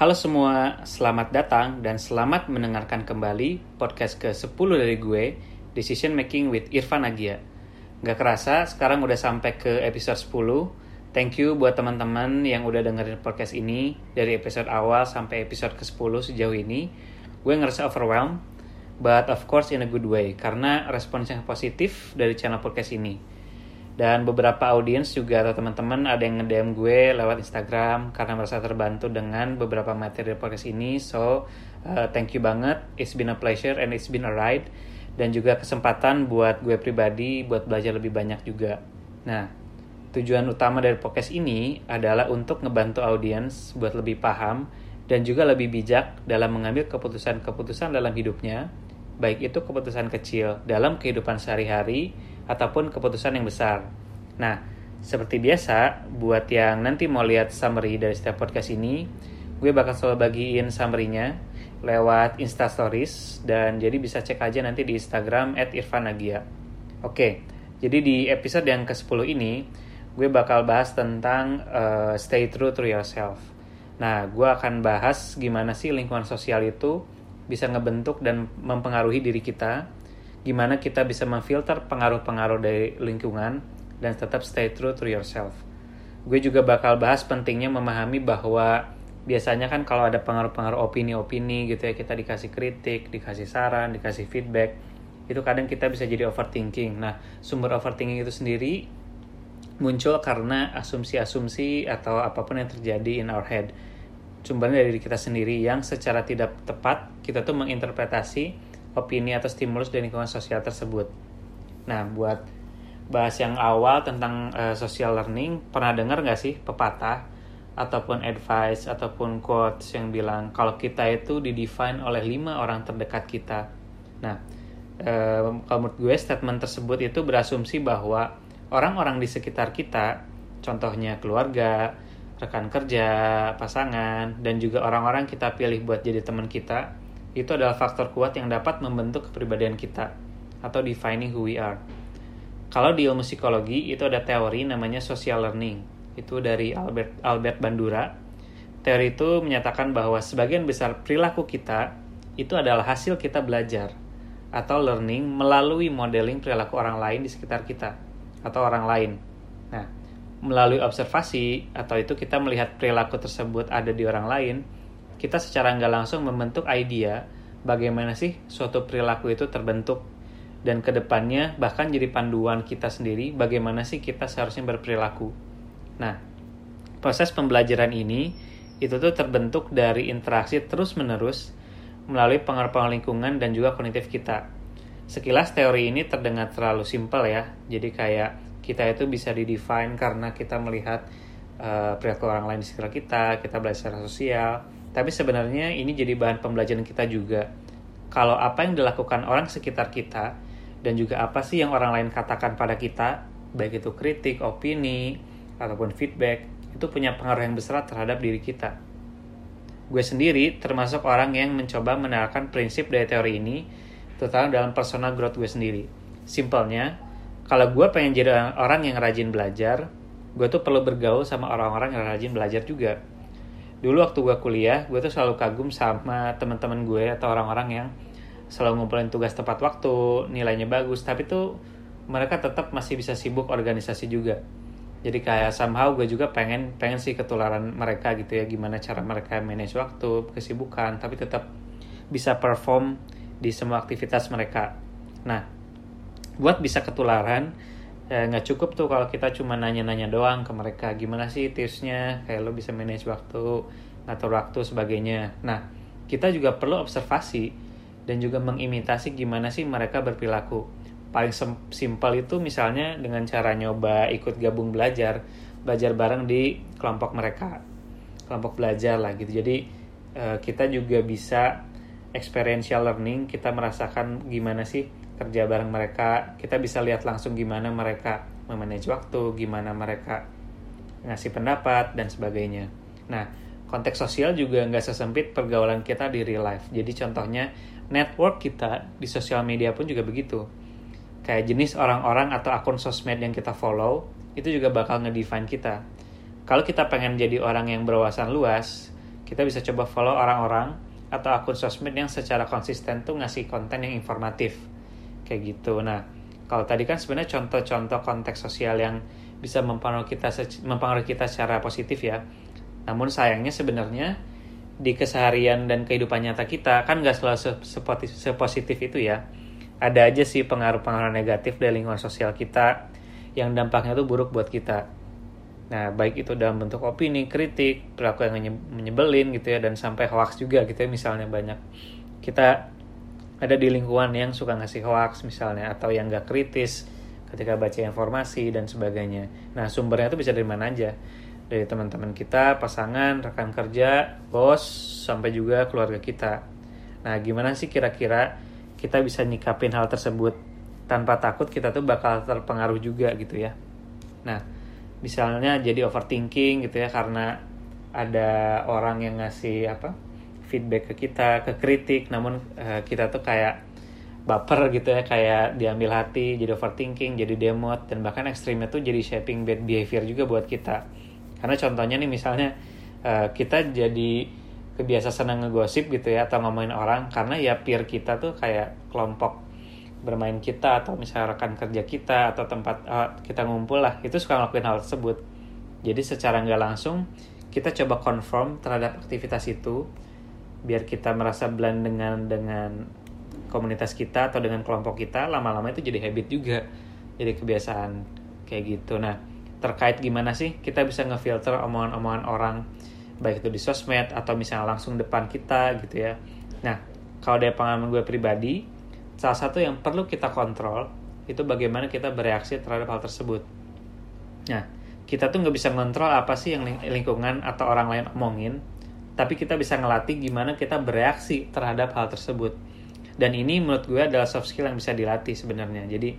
Halo semua, selamat datang dan selamat mendengarkan kembali podcast ke-10 dari gue, Decision Making with Irfan Agia. Gak kerasa, sekarang udah sampai ke episode 10. Thank you buat teman-teman yang udah dengerin podcast ini dari episode awal sampai episode ke-10 sejauh ini. Gue ngerasa overwhelmed, but of course in a good way, karena respons yang positif dari channel podcast ini dan beberapa audiens juga atau teman-teman ada yang nge-DM gue lewat Instagram karena merasa terbantu dengan beberapa materi podcast ini. So uh, thank you banget. It's been a pleasure and it's been a ride. Dan juga kesempatan buat gue pribadi buat belajar lebih banyak juga. Nah tujuan utama dari podcast ini adalah untuk ngebantu audiens buat lebih paham dan juga lebih bijak dalam mengambil keputusan-keputusan dalam hidupnya baik itu keputusan kecil dalam kehidupan sehari-hari ataupun keputusan yang besar. Nah, seperti biasa, buat yang nanti mau lihat summary dari setiap podcast ini, gue bakal selalu bagiin summary-nya lewat Insta Stories dan jadi bisa cek aja nanti di Instagram @irfanagia. Oke, jadi di episode yang ke-10 ini gue bakal bahas tentang uh, stay true to yourself. Nah, gue akan bahas gimana sih lingkungan sosial itu bisa ngebentuk dan mempengaruhi diri kita gimana kita bisa memfilter pengaruh-pengaruh dari lingkungan dan tetap stay true to yourself. Gue juga bakal bahas pentingnya memahami bahwa biasanya kan kalau ada pengaruh-pengaruh opini-opini gitu ya kita dikasih kritik, dikasih saran, dikasih feedback, itu kadang kita bisa jadi overthinking. Nah, sumber overthinking itu sendiri muncul karena asumsi-asumsi atau apa pun yang terjadi in our head. Sumbernya dari kita sendiri yang secara tidak tepat kita tuh menginterpretasi opini atau stimulus dari lingkungan sosial tersebut. Nah, buat bahas yang awal tentang uh, social learning, pernah dengar nggak sih pepatah ataupun advice ataupun quotes yang bilang kalau kita itu didefine oleh lima orang terdekat kita. Nah, uh, kalau menurut gue statement tersebut itu berasumsi bahwa orang-orang di sekitar kita, contohnya keluarga, rekan kerja, pasangan, dan juga orang-orang kita pilih buat jadi teman kita, itu adalah faktor kuat yang dapat membentuk kepribadian kita atau defining who we are. Kalau di ilmu psikologi itu ada teori namanya social learning. Itu dari Albert Albert Bandura. Teori itu menyatakan bahwa sebagian besar perilaku kita itu adalah hasil kita belajar atau learning melalui modeling perilaku orang lain di sekitar kita atau orang lain. Nah, melalui observasi atau itu kita melihat perilaku tersebut ada di orang lain, kita secara nggak langsung membentuk idea bagaimana sih suatu perilaku itu terbentuk dan ke depannya bahkan jadi panduan kita sendiri bagaimana sih kita seharusnya berperilaku. Nah, proses pembelajaran ini itu tuh terbentuk dari interaksi terus-menerus melalui pengaruh-pengaruh lingkungan dan juga kognitif kita. Sekilas teori ini terdengar terlalu simpel ya, jadi kayak kita itu bisa didefine karena kita melihat uh, perilaku orang lain di sekitar kita, kita belajar sosial, tapi sebenarnya ini jadi bahan pembelajaran kita juga. Kalau apa yang dilakukan orang sekitar kita dan juga apa sih yang orang lain katakan pada kita, baik itu kritik, opini, ataupun feedback, itu punya pengaruh yang besar terhadap diri kita. Gue sendiri termasuk orang yang mencoba menerapkan prinsip dari teori ini, terutama dalam personal growth gue sendiri. Simpelnya, kalau gue pengen jadi orang yang rajin belajar, gue tuh perlu bergaul sama orang-orang yang rajin belajar juga dulu waktu gue kuliah gue tuh selalu kagum sama teman-teman gue atau orang-orang yang selalu ngumpulin tugas tepat waktu nilainya bagus. Tapi tuh mereka tetap masih bisa sibuk organisasi juga. Jadi kayak somehow gue juga pengen pengen sih ketularan mereka gitu ya. Gimana cara mereka manage waktu kesibukan. Tapi tetap bisa perform di semua aktivitas mereka. Nah buat bisa ketularan ya nggak cukup tuh kalau kita cuma nanya-nanya doang ke mereka gimana sih tipsnya? Kayak lo bisa manage waktu ngatur waktu sebagainya. Nah kita juga perlu observasi dan juga mengimitasi gimana sih mereka berperilaku. Paling simpel itu misalnya dengan cara nyoba ikut gabung belajar belajar bareng di kelompok mereka. Kelompok belajar lah gitu. Jadi eh, kita juga bisa experiential learning kita merasakan gimana sih kerja bareng mereka kita bisa lihat langsung gimana mereka memanage waktu gimana mereka ngasih pendapat dan sebagainya. Nah konteks sosial juga nggak sesempit pergaulan kita di real life. Jadi contohnya network kita di sosial media pun juga begitu. Kayak jenis orang-orang atau akun sosmed yang kita follow itu juga bakal ngedefine kita. Kalau kita pengen jadi orang yang berwawasan luas kita bisa coba follow orang-orang atau akun sosmed yang secara konsisten tuh ngasih konten yang informatif kayak gitu. Nah kalau tadi kan sebenarnya contoh-contoh konteks sosial yang bisa mempengaruhi kita mempengaruhi kita secara positif ya. Namun sayangnya sebenarnya di keseharian dan kehidupan nyata kita kan nggak selalu sepositif itu ya. Ada aja sih pengaruh-pengaruh negatif dari lingkungan sosial kita yang dampaknya tuh buruk buat kita. Nah, baik itu dalam bentuk opini, kritik, perilaku yang menyebelin gitu ya, dan sampai hoax juga gitu ya, misalnya banyak. Kita ada di lingkungan yang suka ngasih hoax misalnya, atau yang gak kritis ketika baca informasi dan sebagainya. Nah, sumbernya itu bisa dari mana aja. Dari teman-teman kita, pasangan, rekan kerja, bos, sampai juga keluarga kita. Nah, gimana sih kira-kira kita bisa nyikapin hal tersebut tanpa takut kita tuh bakal terpengaruh juga gitu ya. Nah, misalnya jadi overthinking gitu ya karena ada orang yang ngasih apa feedback ke kita ke kritik. Namun uh, kita tuh kayak baper gitu ya kayak diambil hati jadi overthinking jadi demot dan bahkan ekstrimnya tuh jadi shaping bad behavior juga buat kita. Karena contohnya nih misalnya uh, kita jadi kebiasa senang ngegosip gitu ya atau ngomongin orang karena ya peer kita tuh kayak kelompok bermain kita atau misalnya rekan kerja kita atau tempat uh, kita ngumpul lah itu suka ngelakuin hal tersebut. Jadi secara nggak langsung kita coba confirm terhadap aktivitas itu biar kita merasa blend dengan dengan komunitas kita atau dengan kelompok kita lama-lama itu jadi habit juga jadi kebiasaan kayak gitu. Nah terkait gimana sih kita bisa ngefilter omongan-omongan orang baik itu di sosmed atau misalnya langsung depan kita gitu ya. Nah kalau dari pengalaman gue pribadi salah satu yang perlu kita kontrol itu bagaimana kita bereaksi terhadap hal tersebut. Nah, kita tuh nggak bisa ngontrol apa sih yang lingkungan atau orang lain omongin, tapi kita bisa ngelatih gimana kita bereaksi terhadap hal tersebut. Dan ini menurut gue adalah soft skill yang bisa dilatih sebenarnya. Jadi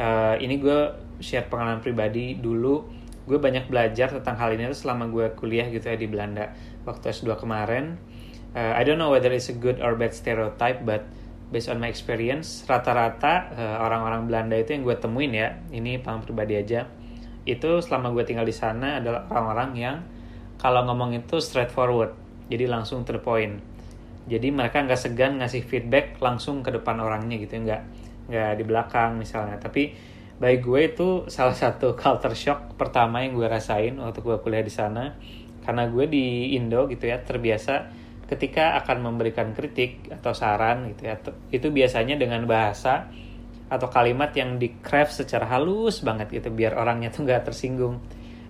uh, ini gue share pengalaman pribadi dulu. Gue banyak belajar tentang hal ini selama gue kuliah gitu ya di Belanda waktu S2 kemarin. Uh, I don't know whether it's a good or bad stereotype, but based on my experience rata-rata uh, orang-orang Belanda itu yang gue temuin ya ini paham pribadi aja itu selama gue tinggal di sana adalah orang-orang yang kalau ngomong itu straightforward. Jadi langsung to the point. Jadi mereka nggak segan ngasih feedback langsung ke depan orangnya gitu nggak nggak di belakang misalnya. Tapi bagi gue itu salah satu culture shock pertama yang gue rasain waktu gue kuliah di sana. Karena gue di Indo gitu ya terbiasa ketika akan memberikan kritik atau saran gitu ya itu biasanya dengan bahasa atau kalimat yang di craft secara halus banget gitu biar orangnya tuh nggak tersinggung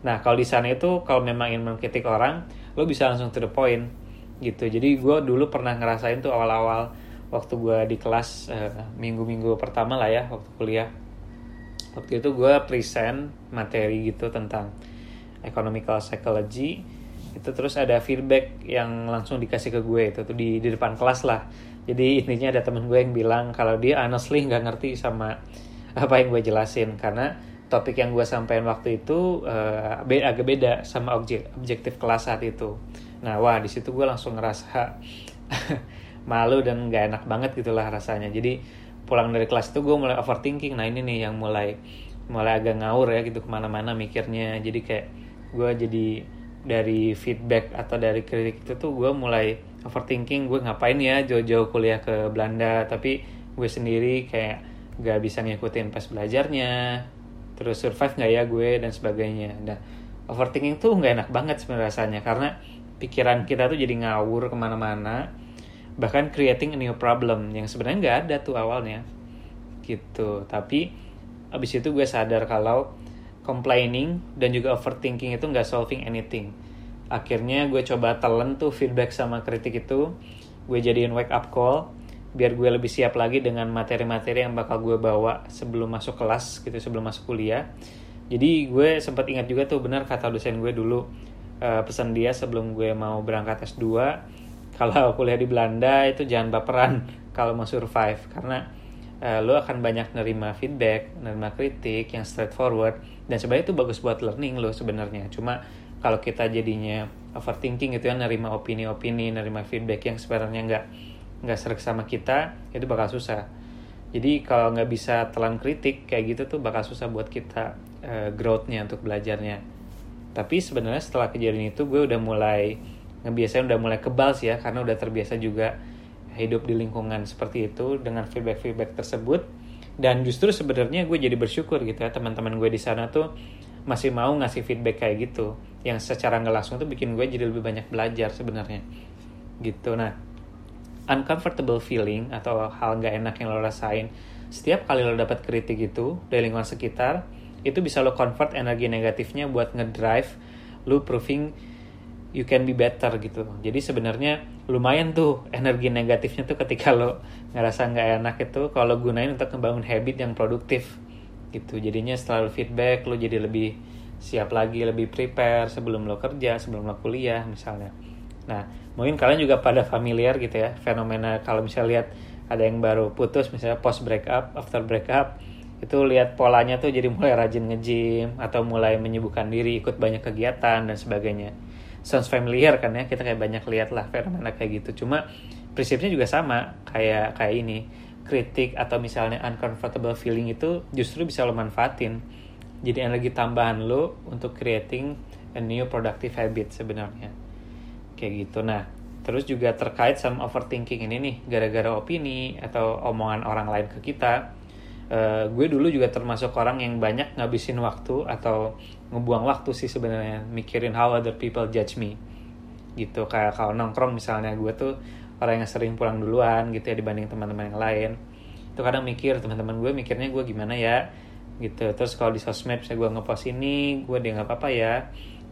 nah kalau di sana itu kalau memang ingin mengkritik orang lo bisa langsung to the point gitu. Jadi gue dulu pernah ngerasain tuh awal-awal waktu gue di kelas uh, minggu-minggu pertama lah ya waktu kuliah. Waktu itu gue present materi gitu tentang economical psychology. Itu terus ada feedback yang langsung dikasih ke gue itu tuh di di depan kelas lah. Jadi intinya ada temen gue yang bilang kalau dia honestly nggak ngerti sama apa yang gue jelasin. Karena topik yang gue sampaikan waktu itu uh, agak beda sama objek objektif kelas saat itu. Nah wah di situ gue langsung ngerasa malu dan nggak enak banget gitulah rasanya. Jadi pulang dari kelas itu gue mulai overthinking. Nah ini nih yang mulai mulai agak ngawur ya gitu ke mana-mana mikirnya. Jadi kayak gue jadi dari feedback atau dari kritik itu tuh gue mulai overthinking. Gue ngapain ya jauh-jauh kuliah ke Belanda? Tapi gue sendiri kayak gak bisa ngikutin pas belajarnya terus survive nggak ya gue dan sebagainya nah overthinking tuh nggak enak banget sebenarnya rasanya karena pikiran kita tuh jadi ngawur ke mana-mana bahkan creating a new problem yang sebenarnya nggak ada tuh awalnya gitu tapi abis itu gue sadar kalau complaining dan juga overthinking itu nggak solving anything. Akhirnya gue coba telan tuh feedback sama kritik itu, gue jadiin wake up call, biar gue lebih siap lagi dengan materi-materi yang bakal gue bawa sebelum masuk kelas gitu, sebelum masuk kuliah. Jadi gue sempat ingat juga tuh benar kata dosen gue dulu uh, pesan dia sebelum gue mau berangkat S2 kalau kuliah di Belanda itu jangan baperan kalau mau survive karena uh, lo akan banyak nerima feedback, nerima kritik yang straightforward dan sebenarnya itu bagus buat learning lo sebenarnya cuma kalau kita jadinya overthinking itu ya nerima opini-opini nerima feedback yang sebenarnya nggak nggak serak sama kita itu bakal susah. Jadi kalau nggak bisa telan kritik kayak gitu tuh bakal susah buat kita uh, growthnya untuk belajarnya. Tapi sebenarnya setelah kejadian itu gue udah mulai ngebiasain udah mulai kebal sih ya karena udah terbiasa juga hidup di lingkungan seperti itu dengan feedback-feedback tersebut. Dan justru sebenarnya gue jadi bersyukur gitu ya teman-teman gue di sana tuh masih mau ngasih feedback kayak gitu. Yang secara nggak langsung tuh bikin gue jadi lebih banyak belajar sebenarnya. Gitu. Nah uncomfortable feeling atau hal nggak enak yang lo rasain setiap kali lo dapat kritik itu dari lingkungan sekitar itu bisa lo convert energi negatifnya buat ngedrive lo proving you can be better gitu. Jadi sebenarnya lumayan tuh energi negatifnya tuh ketika lo ngerasa nggak enak itu kalau gunain untuk membangun habit yang produktif gitu. Jadinya setelah lo feedback lo jadi lebih siap lagi lebih prepare sebelum lo kerja sebelum lo kuliah misalnya nah mungkin kalian juga pada familiar gitu ya fenomena kalau misalnya lihat ada yang baru putus misalnya post breakup after breakup itu lihat polanya tuh jadi mulai rajin nge-gym atau mulai menyibukkan diri ikut banyak kegiatan dan sebagainya. Sounds familiar kan ya kita kayak banyak lihat lah fenomena kayak gitu. Cuma prinsipnya juga sama kayak kayak ini. Kritik atau misalnya uncomfortable feeling itu justru bisa lo manfaatin. Jadi energi tambahan lo untuk creating a new productive habit sebenarnya kayak gitu. Nah terus juga terkait sama overthinking ini nih gara-gara opini atau omongan orang lain ke kita uh, gue dulu juga termasuk orang yang banyak ngabisin waktu atau ngebuang waktu sih sebenarnya mikirin how other people judge me. Gitu kayak kalau nongkrong misalnya gue tuh orang yang sering pulang duluan gitu ya dibanding teman-teman yang lain. Itu kadang mikir teman-teman gue mikirnya gue gimana ya gitu. Terus kalau di sosmed misalnya gue ngepost ini gue dia nggak apa-apa ya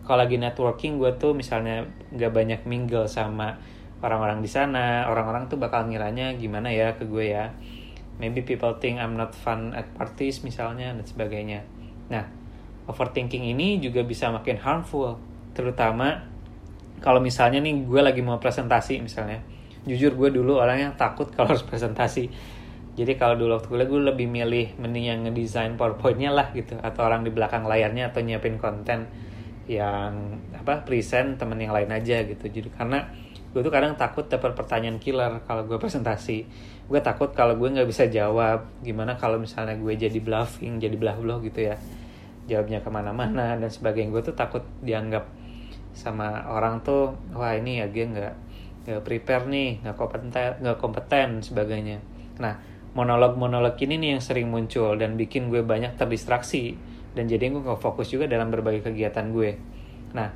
kalau lagi networking gue tuh misalnya nggak banyak mingle sama orang-orang di sana orang-orang tuh bakal ngiranya gimana ya ke gue ya. Maybe people think I'm not fun at parties misalnya dan sebagainya. Nah overthinking ini juga bisa makin harmful terutama kalau misalnya nih gue lagi mau presentasi misalnya. Jujur gue dulu orang yang takut kalau harus presentasi. Jadi kalau dulu waktu kuliah gue lebih milih mending yang ngedesain powerpointnya lah gitu atau orang di belakang layarnya atau nyiapin konten yang apa present temen yang lain aja gitu. Jadi karena gue tuh kadang takut dapat pertanyaan killer kalau gue presentasi. Gue takut kalau gue nggak bisa jawab. Gimana kalau misalnya gue jadi bluffing jadi belah belah gitu ya. Jawabnya ke mana-mana dan sebagainya. Gue tuh takut dianggap sama orang tuh wah ini ya dia nggak nggak prepare nih nggak kompeten nggak kompeten sebagainya. Nah monolog-monolog ini nih yang sering muncul dan bikin gue banyak terdistraksi dan jadi gue nggak fokus juga dalam berbagai kegiatan gue. Nah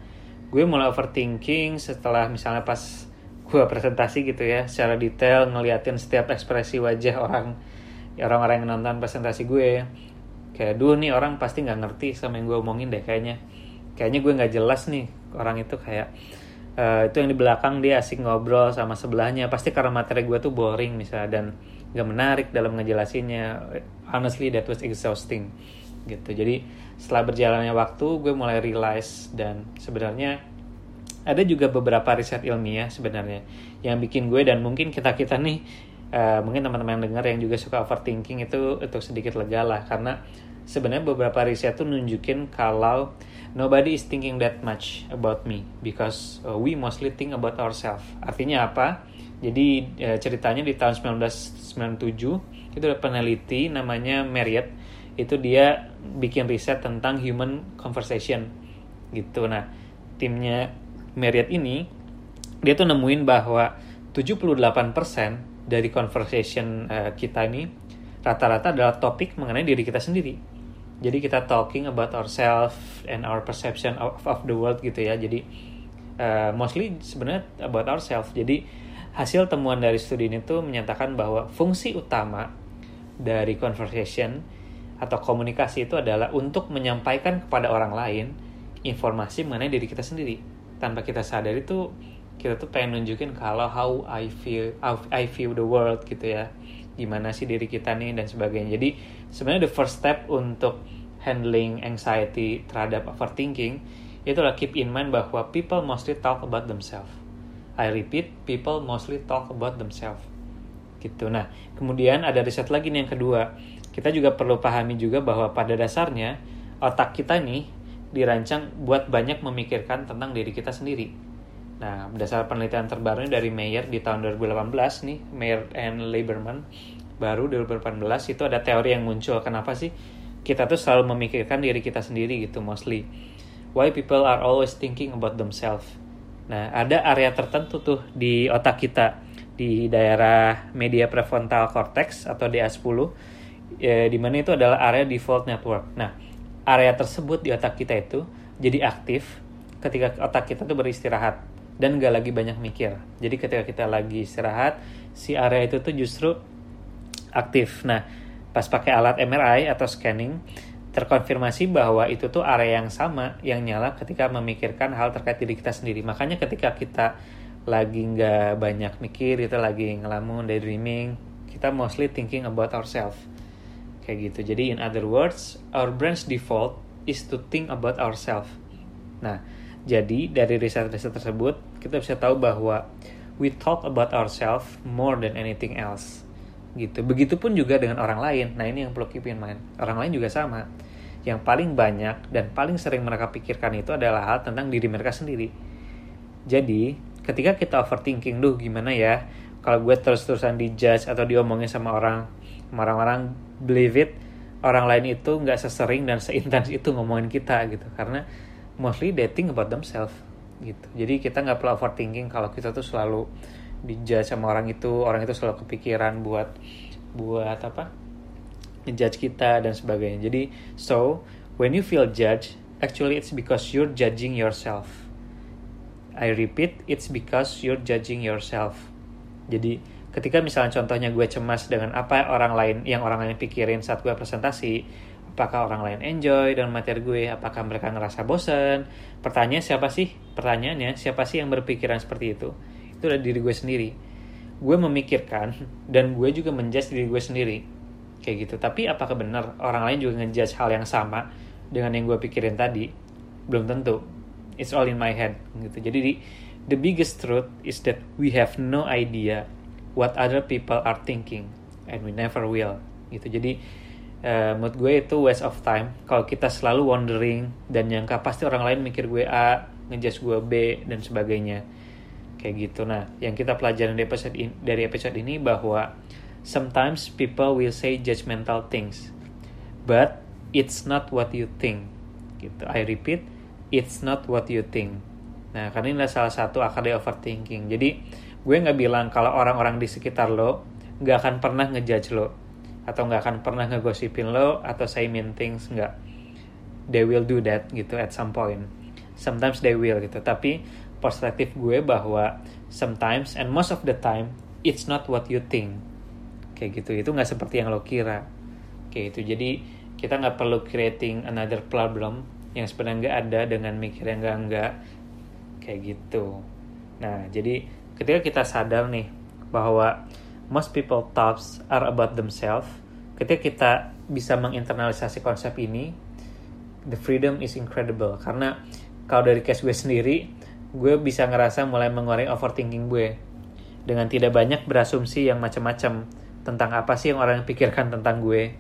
gue mulai overthinking setelah misalnya pas gue presentasi gitu ya secara detail ngeliatin setiap ekspresi wajah orang orang-orang yang nonton presentasi gue. Kayak duh nih orang pasti nggak ngerti sama yang gue omongin deh kayaknya. Kayaknya gue nggak jelas nih orang itu kayak uh, itu yang di belakang dia asik ngobrol sama sebelahnya. Pasti karena materi gue tuh boring misalnya dan gak menarik dalam ngejelasinnya. Honestly that was exhausting gitu jadi setelah berjalannya waktu gue mulai realize dan sebenarnya ada juga beberapa riset ilmiah sebenarnya yang bikin gue dan mungkin kita kita nih uh, mungkin teman-teman yang dengar yang juga suka overthinking itu untuk sedikit lega lah karena sebenarnya beberapa riset tuh nunjukin kalau nobody is thinking that much about me because uh, we mostly think about ourselves. Artinya apa? Jadi uh, ceritanya di tahun 1997 itu ada peneliti namanya Marriott itu dia bikin riset tentang human conversation gitu. Nah, timnya Marriott ini dia tuh nemuin bahwa 78% dari conversation uh, kita ini rata-rata adalah topik mengenai diri kita sendiri. Jadi kita talking about ourselves and our perception of, of the world gitu ya. Jadi uh, mostly sebenarnya about ourselves. Jadi hasil temuan dari studi ini tuh menyatakan bahwa fungsi utama dari conversation atau komunikasi itu adalah untuk menyampaikan kepada orang lain informasi mengenai diri kita sendiri. Tanpa kita sadar itu kita tuh pengen nunjukin kalau how I feel how I view the world gitu ya. Gimana sih diri kita nih dan sebagainya. Jadi sebenarnya the first step untuk handling anxiety terhadap overthinking itu adalah keep in mind bahwa people mostly talk about themselves. I repeat people mostly talk about themselves. Gitu. Nah kemudian ada riset lagi nih yang kedua kita juga perlu pahami juga bahwa pada dasarnya otak kita nih dirancang buat banyak memikirkan tentang diri kita sendiri Nah, berdasarkan penelitian terbaru dari Mayer di tahun 2018 nih, Mayer and Lieberman, baru 2018 itu ada teori yang muncul. Kenapa sih kita tuh selalu memikirkan diri kita sendiri gitu mostly. Why people are always thinking about themselves. Nah, ada area tertentu tuh di otak kita di daerah media prefrontal cortex atau DA10 ya, di mana itu adalah area default network. Nah, area tersebut di otak kita itu jadi aktif ketika otak kita tuh beristirahat dan gak lagi banyak mikir. Jadi ketika kita lagi istirahat, si area itu tuh justru aktif. Nah, pas pakai alat MRI atau scanning, terkonfirmasi bahwa itu tuh area yang sama yang nyala ketika memikirkan hal terkait diri kita sendiri. Makanya ketika kita lagi nggak banyak mikir, kita lagi ngelamun, daydreaming, kita mostly thinking about ourselves. Kayak gitu. Jadi in other words, our brain's default is to think about ourselves. Nah, jadi dari riset-riset tersebut, kita bisa tahu bahwa we talk about ourselves more than anything else gitu. Begitupun juga dengan orang lain. Nah ini yang perlu keep in mind. Orang lain juga sama. Yang paling banyak dan paling sering mereka pikirkan itu adalah hal tentang diri mereka sendiri. Jadi ketika kita overthinking, duh gimana ya kalau gue terus-terusan dijudge atau diomongin sama orang, orang-orang believe it, orang lain itu nggak sesering dan seintens itu ngomongin kita gitu. Karena mostly think about themselves gitu. Jadi kita nggak perlu overthinking kalau kita tuh selalu dijudge sama orang itu orang itu selalu kepikiran buat buat apa ngejudge kita dan sebagainya jadi so when you feel judged actually it's because you're judging yourself I repeat it's because you're judging yourself jadi ketika misalnya contohnya gue cemas dengan apa orang lain yang orang lain pikirin saat gue presentasi apakah orang lain enjoy dengan materi gue? Apakah mereka ngerasa bosen? Pertanyaan siapa sih? Pertanyaannya siapa sih yang berpikiran seperti itu? Itu adalah diri gue sendiri. Gue memikirkan dan gue juga menjudge diri gue sendiri. Kayak gitu. Tapi apakah benar orang lain juga ngejudge hal yang sama dengan yang gue pikirin tadi? Belum tentu. It's all in my head gitu. Jadi di, the biggest truth is that we have no idea what other people are thinking and we never will gitu. Jadi uh, menurut gue itu waste of time. Kalau kita selalu wondering dan nyangka pasti orang lain mikir gue A ngejudge gue B dan sebagainya. Kayak gitu. Nah yang kita pelajarin dari episode ini, dari episode ini bahwa sometimes people will say judgmental things but it's not what you think gitu. I repeat it's not what you think. Nah karena ini adalah salah satu akar dari overthinking. Jadi gue nggak bilang kalau orang-orang di sekitar lo nggak akan pernah ngejudge lo atau nggak akan pernah ngegosipin lo atau say mean things nggak. They will do that gitu at some point. Sometimes they will gitu. Tapi perspektif gue bahwa sometimes and most of the time it's not what you think. Kayak gitu. Itu nggak seperti yang lo kira. Kayak gitu. Jadi kita nggak perlu creating another problem yang sebenarnya nggak ada dengan mikir yang nggak nggak. Kayak gitu. Nah jadi ketika kita sadar nih bahwa most people thoughts are about themselves ketika kita bisa menginternalisasi konsep ini the freedom is incredible karena kalau dari case gue sendiri gue bisa ngerasa mulai mengurangi overthinking gue dengan tidak banyak berasumsi yang macam-macam tentang apa sih yang orang pikirkan tentang gue.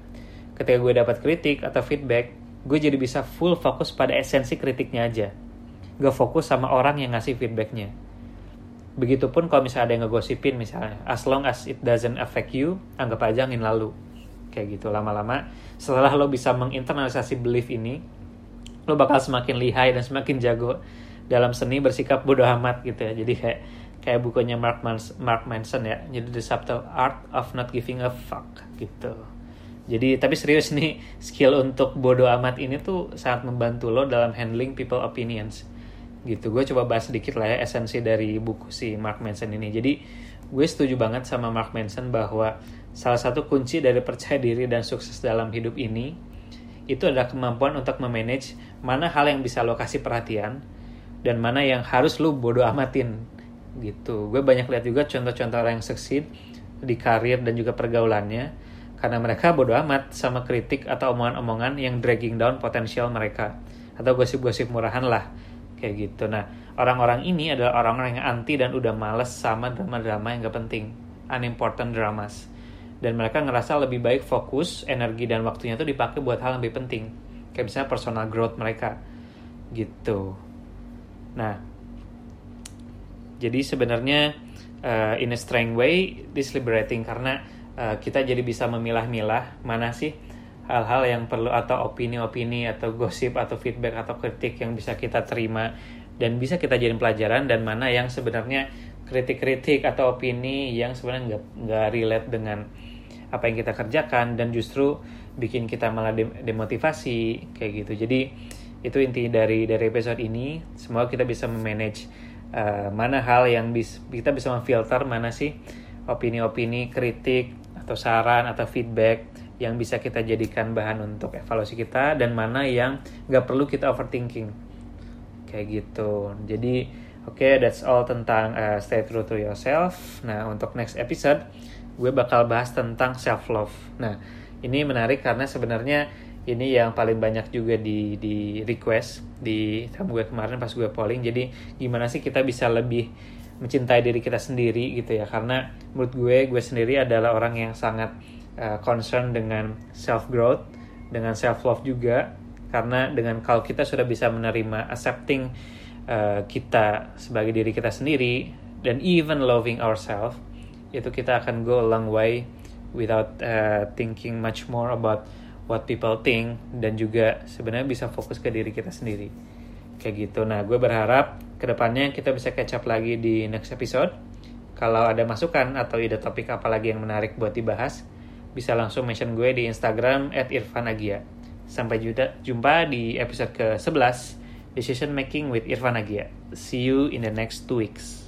Ketika gue dapat kritik atau feedback, gue jadi bisa full fokus pada esensi kritiknya aja. Gak fokus sama orang yang ngasih feedbacknya. Begitupun kalau misalnya ada yang ngegosipin misalnya, as long as it doesn't affect you, anggap aja angin lalu. Kayak gitu lama-lama, setelah lo bisa menginternalisasi belief ini, lo bakal semakin lihai dan semakin jago dalam seni bersikap bodoh amat gitu ya. Jadi kayak kayak bukunya Mark, Mans Mark Manson ya. Jadi The Subtle Art of Not Giving a Fuck gitu. Jadi tapi serius nih skill untuk bodoh amat ini tuh sangat membantu lo dalam handling people opinions gitu. Gue coba bahas sedikit lah ya esensi dari buku si Mark Manson ini. Jadi gue setuju banget sama Mark Manson bahwa salah satu kunci dari percaya diri dan sukses dalam hidup ini itu adalah kemampuan untuk memanage mana hal yang bisa lo kasih perhatian dan mana yang harus lu bodoh amatin gitu. Gue banyak lihat juga contoh-contoh orang yang succeed di karir dan juga pergaulannya karena mereka bodoh amat sama kritik atau omongan-omongan yang dragging down potensial mereka atau gosip-gosip murahan lah kayak gitu. Nah orang-orang ini adalah orang-orang yang anti dan udah males sama drama-drama yang gak penting. Unimportant dramas. Dan mereka ngerasa lebih baik fokus energi dan waktunya tuh dipakai buat hal yang lebih penting. Kayak misalnya personal growth mereka. Gitu. Nah, jadi sebenarnya uh, in a strange way this liberating. Karena uh, kita jadi bisa memilah-milah. Mana sih hal-hal yang perlu atau opini-opini atau gosip atau feedback atau kritik yang bisa kita terima dan bisa kita jadiin pelajaran dan mana yang sebenarnya kritik-kritik atau opini yang sebenarnya nggak nggak relate dengan apa yang kita kerjakan dan justru bikin kita malah demotivasi kayak gitu. Jadi itu inti dari dari episode ini. Semoga kita bisa memanage uh, mana hal yang bis, kita bisa memfilter mana sih opini-opini kritik atau saran atau feedback yang bisa kita jadikan bahan untuk evaluasi kita dan mana yang nggak perlu kita overthinking kayak gitu jadi oke okay, that's all tentang uh, stay true to yourself nah untuk next episode gue bakal bahas tentang self love. Nah, ini menarik karena sebenarnya ini yang paling banyak juga di di request di tamu gue kemarin pas gue polling. Jadi gimana sih kita bisa lebih mencintai diri kita sendiri gitu ya? Karena menurut gue gue sendiri adalah orang yang sangat uh, concern dengan self growth, dengan self love juga. Karena dengan kalau kita sudah bisa menerima accepting uh, kita sebagai diri kita sendiri dan even loving ourselves itu kita akan go a long way without uh, thinking much more about what people think dan juga sebenarnya bisa fokus ke diri kita sendiri kayak gitu nah gue berharap ke depannya kita bisa catch up lagi di next episode kalau ada masukan atau ide topik apa lagi yang menarik buat dibahas bisa langsung mention gue di Instagram at Irfan Agia. Sampai jumpa di episode ke-11 Decision Making with Irfan Agia. See you in the next two weeks.